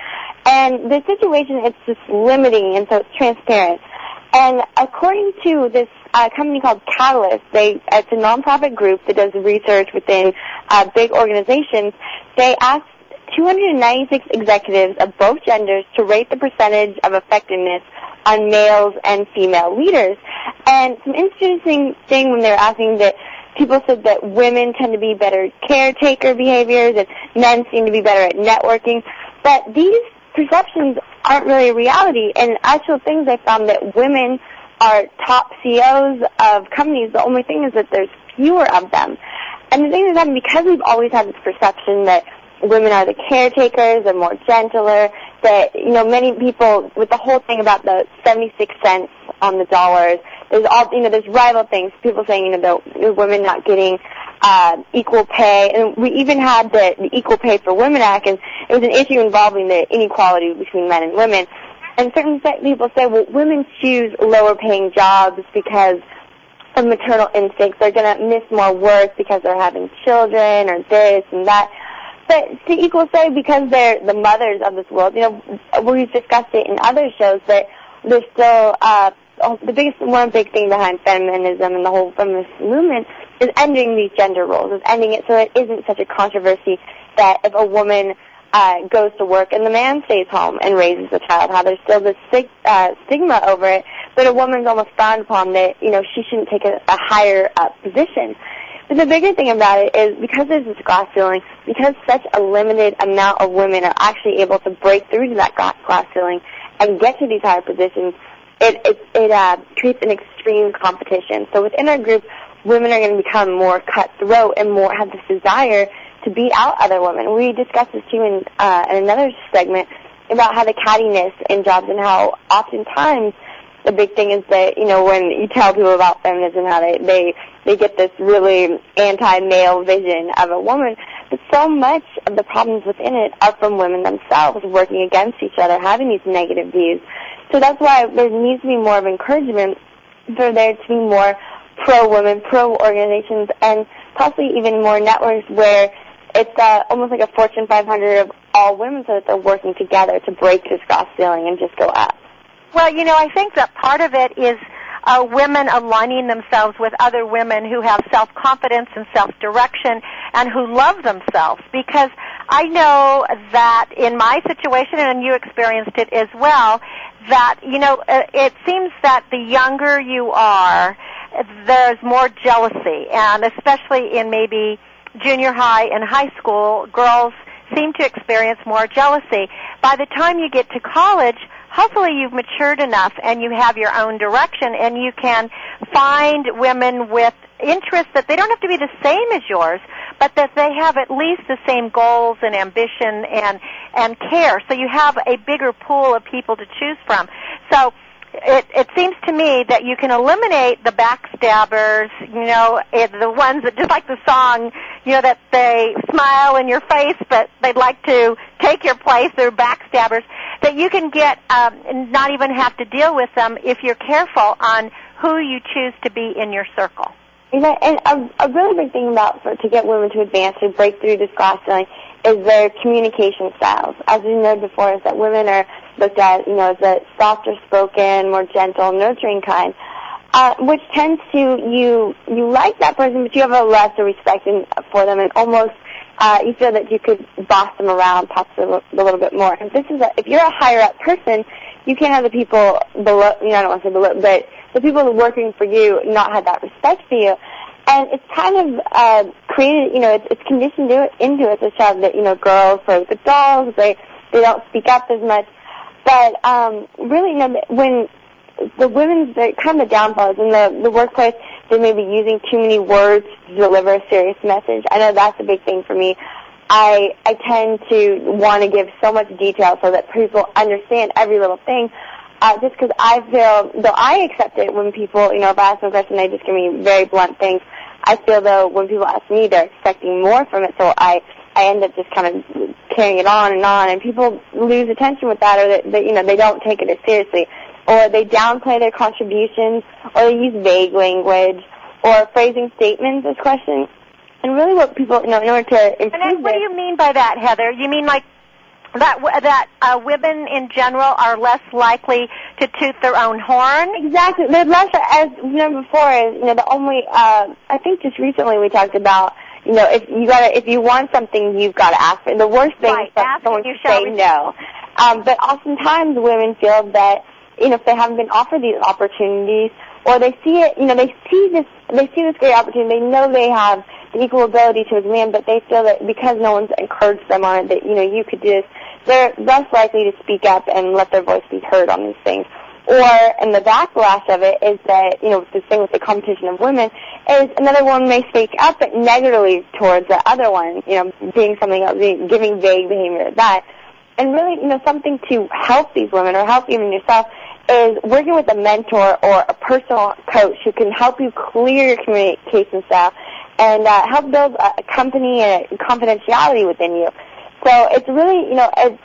And the situation, it's just limiting, and so it's transparent. And according to this uh, company called Catalyst, they it's a nonprofit group that does research within uh, big organizations. They asked 296 executives of both genders to rate the percentage of effectiveness on males and female leaders. And some interesting thing when they were asking that people said that women tend to be better caretaker behaviors and men seem to be better at networking. But these perceptions aren't really a reality. And actual things I found that women are top CEOs of companies. The only thing is that there's fewer of them. And the thing is that because we've always had this perception that women are the caretakers, they're more gentler, that, you know, many people, with the whole thing about the 76 cents on the dollars, there's all, you know, there's rival things, people saying, you know, the, the women not getting uh, equal pay, and we even had the, the Equal Pay for Women Act, and it was an issue involving the inequality between men and women. And certain people say, well, women choose lower paying jobs because of maternal instincts. They're going to miss more work because they're having children or this and that. But to equal say, because they're the mothers of this world, you know, we've discussed it in other shows that there's still, uh, the biggest, one big thing behind feminism and the whole feminist movement is ending these gender roles, is ending it so it isn't such a controversy that if a woman uh, goes to work and the man stays home and raises the child, how there's still this stig- uh, stigma over it, but a woman's almost frowned upon that, you know, she shouldn't take a, a higher uh, position. But the bigger thing about it is because there's this glass ceiling, because such a limited amount of women are actually able to break through to that glass ceiling and get to these higher positions, it it, it uh, creates an extreme competition. So within our group, women are going to become more cutthroat and more have this desire to beat out other women. We discussed this too in, uh, in another segment about how the cattiness in jobs and how oftentimes the big thing is that you know when you tell people about feminism how they they they get this really anti-male vision of a woman. But so much of the problems within it are from women themselves working against each other having these negative views. So that's why there needs to be more of encouragement for there to be more pro women pro organizations and possibly even more networks where it's uh, almost like a fortune 500 of all women so that they're working together to break this glass ceiling and just go up. Well, you know, I think that part of it is uh, women aligning themselves with other women who have self-confidence and self-direction and who love themselves. Because I know that in my situation and you experienced it as well that you know uh, it seems that the younger you are there's more jealousy. And especially in maybe junior high and high school girls seem to experience more jealousy. By the time you get to college hopefully you've matured enough and you have your own direction and you can find women with interests that they don't have to be the same as yours, but that they have at least the same goals and ambition and and care. So you have a bigger pool of people to choose from. So it, it seems to me that you can eliminate the backstabbers, you know, the ones that just like the song, you know, that they smile in your face, but they'd like to take your place. They're backstabbers. That you can get, um, and not even have to deal with them if you're careful on who you choose to be in your circle. You know, and a, a really big thing about for, to get women to advance and break through this glass ceiling is their communication styles. As we know before, is that women are looked at, you know, as a softer spoken, more gentle, nurturing kind, uh, which tends to you you like that person, but you have a lesser respect in, for them, and almost uh, you feel that you could boss them around, possibly a little bit more. And this is a, if you're a higher up person, you can't have the people below. You know, I don't want to say below, but the people working for you not have that respect for you and it's kind of uh, created, you know, it's, it's conditioned to it, into it, the child that you know, girls with the dolls, they they don't speak up as much, but um, really, you know, when the women's the kind of the downfall is in the the workplace, they may be using too many words to deliver a serious message. I know that's a big thing for me. I I tend to want to give so much detail so that people understand every little thing uh, just because I feel, though I accept it when people, you know, if I ask them a question, they just give me very blunt things. I feel though when people ask me, they're expecting more from it, so I, I end up just kind of carrying it on and on, and people lose attention with that, or that, that you know, they don't take it as seriously, or they downplay their contributions, or they use vague language, or phrasing statements as questions. And really, what people, you know, in order to improve. And then, what do you mean by that, Heather? You mean like that that uh, women in general are less likely to toot their own horn. Exactly, they're less. As you know before, is you know the only. Uh, I think just recently we talked about. You know, if you gotta, if you want something, you've got to ask for. it. The worst thing right, is that someone to say no. Um, but oftentimes women feel that you know if they haven't been offered these opportunities, or they see it, you know, they see this, they see this great opportunity. They know they have the equal ability to examine, but they feel that because no one's encouraged them on it, that you know you could do this, they're less likely to speak up and let their voice be heard on these things. Or, and the backlash of it is that, you know, the thing with the competition of women is another one may speak up but negatively towards the other one, you know, being something else, giving vague behavior at that. And really, you know, something to help these women or help even yourself is working with a mentor or a personal coach who can help you clear your communication style and uh, help build a company and confidentiality within you. So it's really, you know, it's,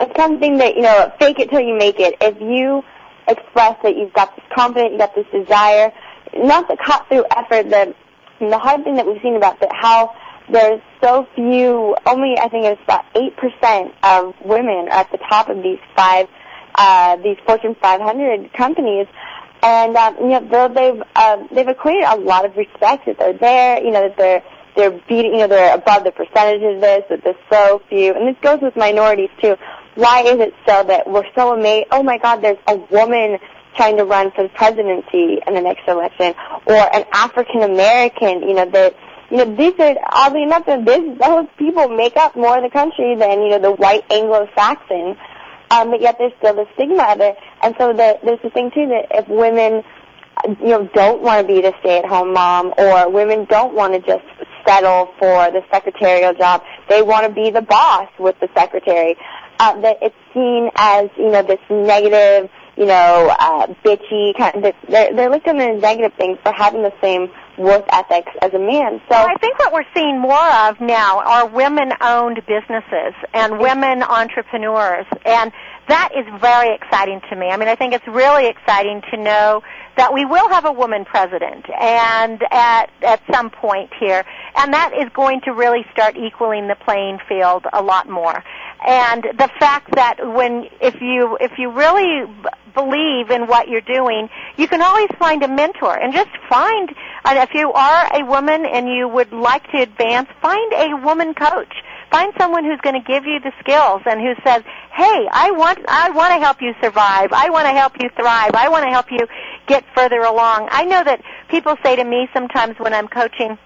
it's something that, you know, fake it till you make it. If you express that you've got this confidence, you've got this desire, not the cut through effort, the, the hard thing that we've seen about that how there's so few, only I think it's about 8% of women are at the top of these five, uh, these Fortune 500 companies. And, um, you know, they've, uh, they've equated a lot of respect that they're there, you know, that they're, they're beating, you know, they're above the percentage of this, that there's so few, and this goes with minorities too. Why is it so that we're so amazed, oh my god, there's a woman trying to run for the presidency in the next election, or an African American, you know, that, you know, these are, oddly enough, this, those people make up more of the country than, you know, the white Anglo-Saxon, um, but yet there's still the stigma of it, and so the, there's the thing too that if women, you know, don't want to be the stay-at-home mom, or women don't want to just settle for the secretarial job. They want to be the boss with the secretary. Uh, that it's seen as, you know, this negative, you know, uh, bitchy kind of, they're, they're looked at as negative things for having the same work ethics as a man. So well, I think what we're seeing more of now are women-owned businesses and women entrepreneurs, and that is very exciting to me. I mean, I think it's really exciting to know that we will have a woman president and at at some point here. And that is going to really start equaling the playing field a lot more. And the fact that when if you if you really b- believe in what you're doing you can always find a mentor and just find and if you are a woman and you would like to advance find a woman coach. Find someone who's going to give you the skills and who says hey i want i want to help you survive. I want to help you thrive. I want to help you get further along i know that people say to me sometimes when i'm coaching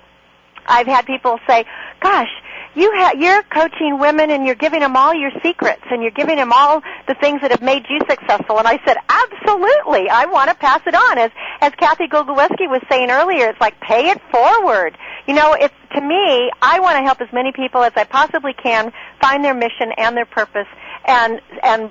i've had people say gosh you ha- you're coaching women and you're giving them all your secrets and you're giving them all the things that have made you successful. And I said, absolutely, I want to pass it on. As as Kathy Gogolewski was saying earlier, it's like pay it forward. You know, it's to me, I want to help as many people as I possibly can find their mission and their purpose and and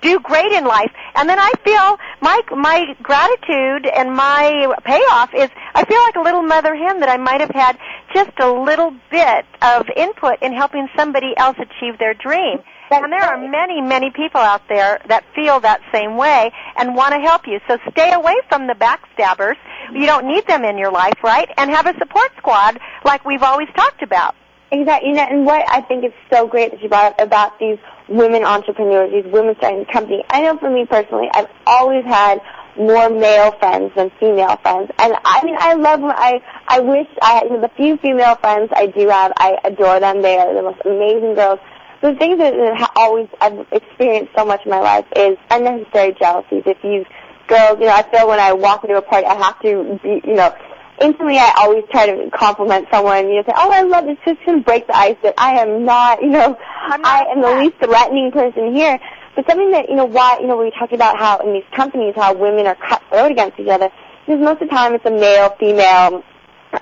do great in life. And then I feel my my gratitude and my payoff is I feel like a little mother hen that I might have had just a little bit of input in helping somebody else achieve their dream. And there are many, many people out there that feel that same way and want to help you. So stay away from the backstabbers. You don't need them in your life, right? And have a support squad like we've always talked about. Exactly. You know, and what I think is so great that you brought up about these women entrepreneurs, these women starting a company. I know for me personally, I've always had more male friends than female friends, and I mean, I love. I I wish I you know, the few female friends I do have. I adore them. They are the most amazing girls. The thing that that always I've experienced so much in my life is unnecessary jealousies. If you girls, you know, I feel when I walk into a party, I have to be, you know, instantly I always try to compliment someone, you know, say, oh, I love this, just to break the ice that I am not, you know, I am the least threatening person here. But something that, you know, why, you know, we talked about how in these companies, how women are cutthroat against each other, because most of the time it's a male, female,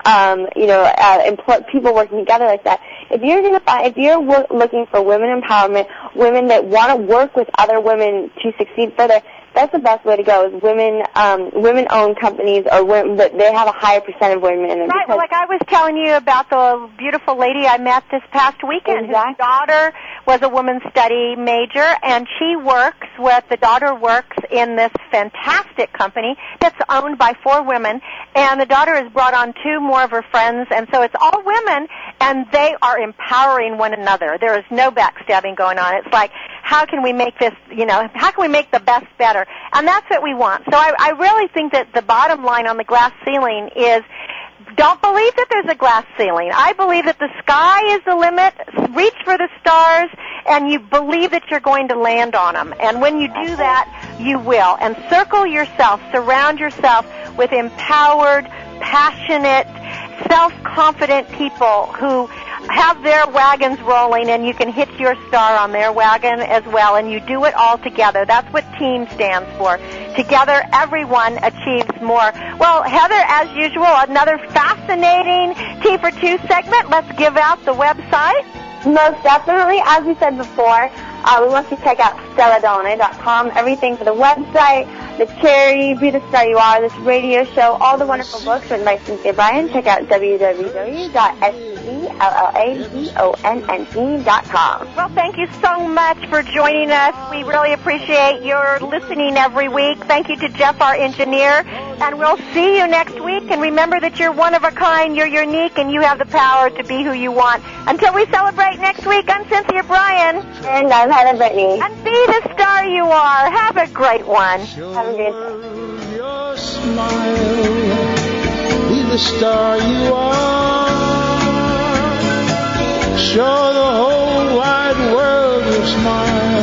um, you know, uh, empl- people working together like that. If you're gonna find, if you're wo- looking for women empowerment, women that want to work with other women to succeed further, that's the best way to go. Is women um, women owned companies or women that they have a higher percent of women in them. Right. Well, like I was telling you about the beautiful lady I met this past weekend. Exactly. Whose daughter was a women's study major, and she works with the daughter works in this fantastic company that's owned by four women, and the daughter has brought on two more of her friends, and so it's all women, and they are empowering one another. There is no backstabbing going on. It's like, how can we make this, you know, how can we make the best better? And that's what we want. So I, I really think that the bottom line on the glass ceiling is don't believe that there's a glass ceiling. I believe that the sky is the limit. Reach for the stars and you believe that you're going to land on them. And when you do that, you will. And circle yourself, surround yourself with empowered, passionate, self-confident people who have their wagons rolling and you can hit your star on their wagon as well and you do it all together. That's what team stands for. Together everyone achieves more. Well, Heather, as usual, another fascinating T for Two segment. Let's give out the website. Most definitely. As we said before, uh, we want you to check out StellaDelane.com. Everything for the website, the Cherry, Be the Star You Are, this radio show, all the wonderful books written by Cynthia Brian. Check out www.stelladonne.com. Well, thank you so much for joining us. We really appreciate your listening every week. Thank you to Jeff, our engineer, and we'll see you next week. And remember that you're one of a kind, you're unique, and you have the power to be who you want. Until we celebrate next week, I'm Cynthia Brian. And I'm Helen Brittany. And be the star you are. Have a great one. Sure. 100. Your smile, be the star you are. Show the whole wide world your smile.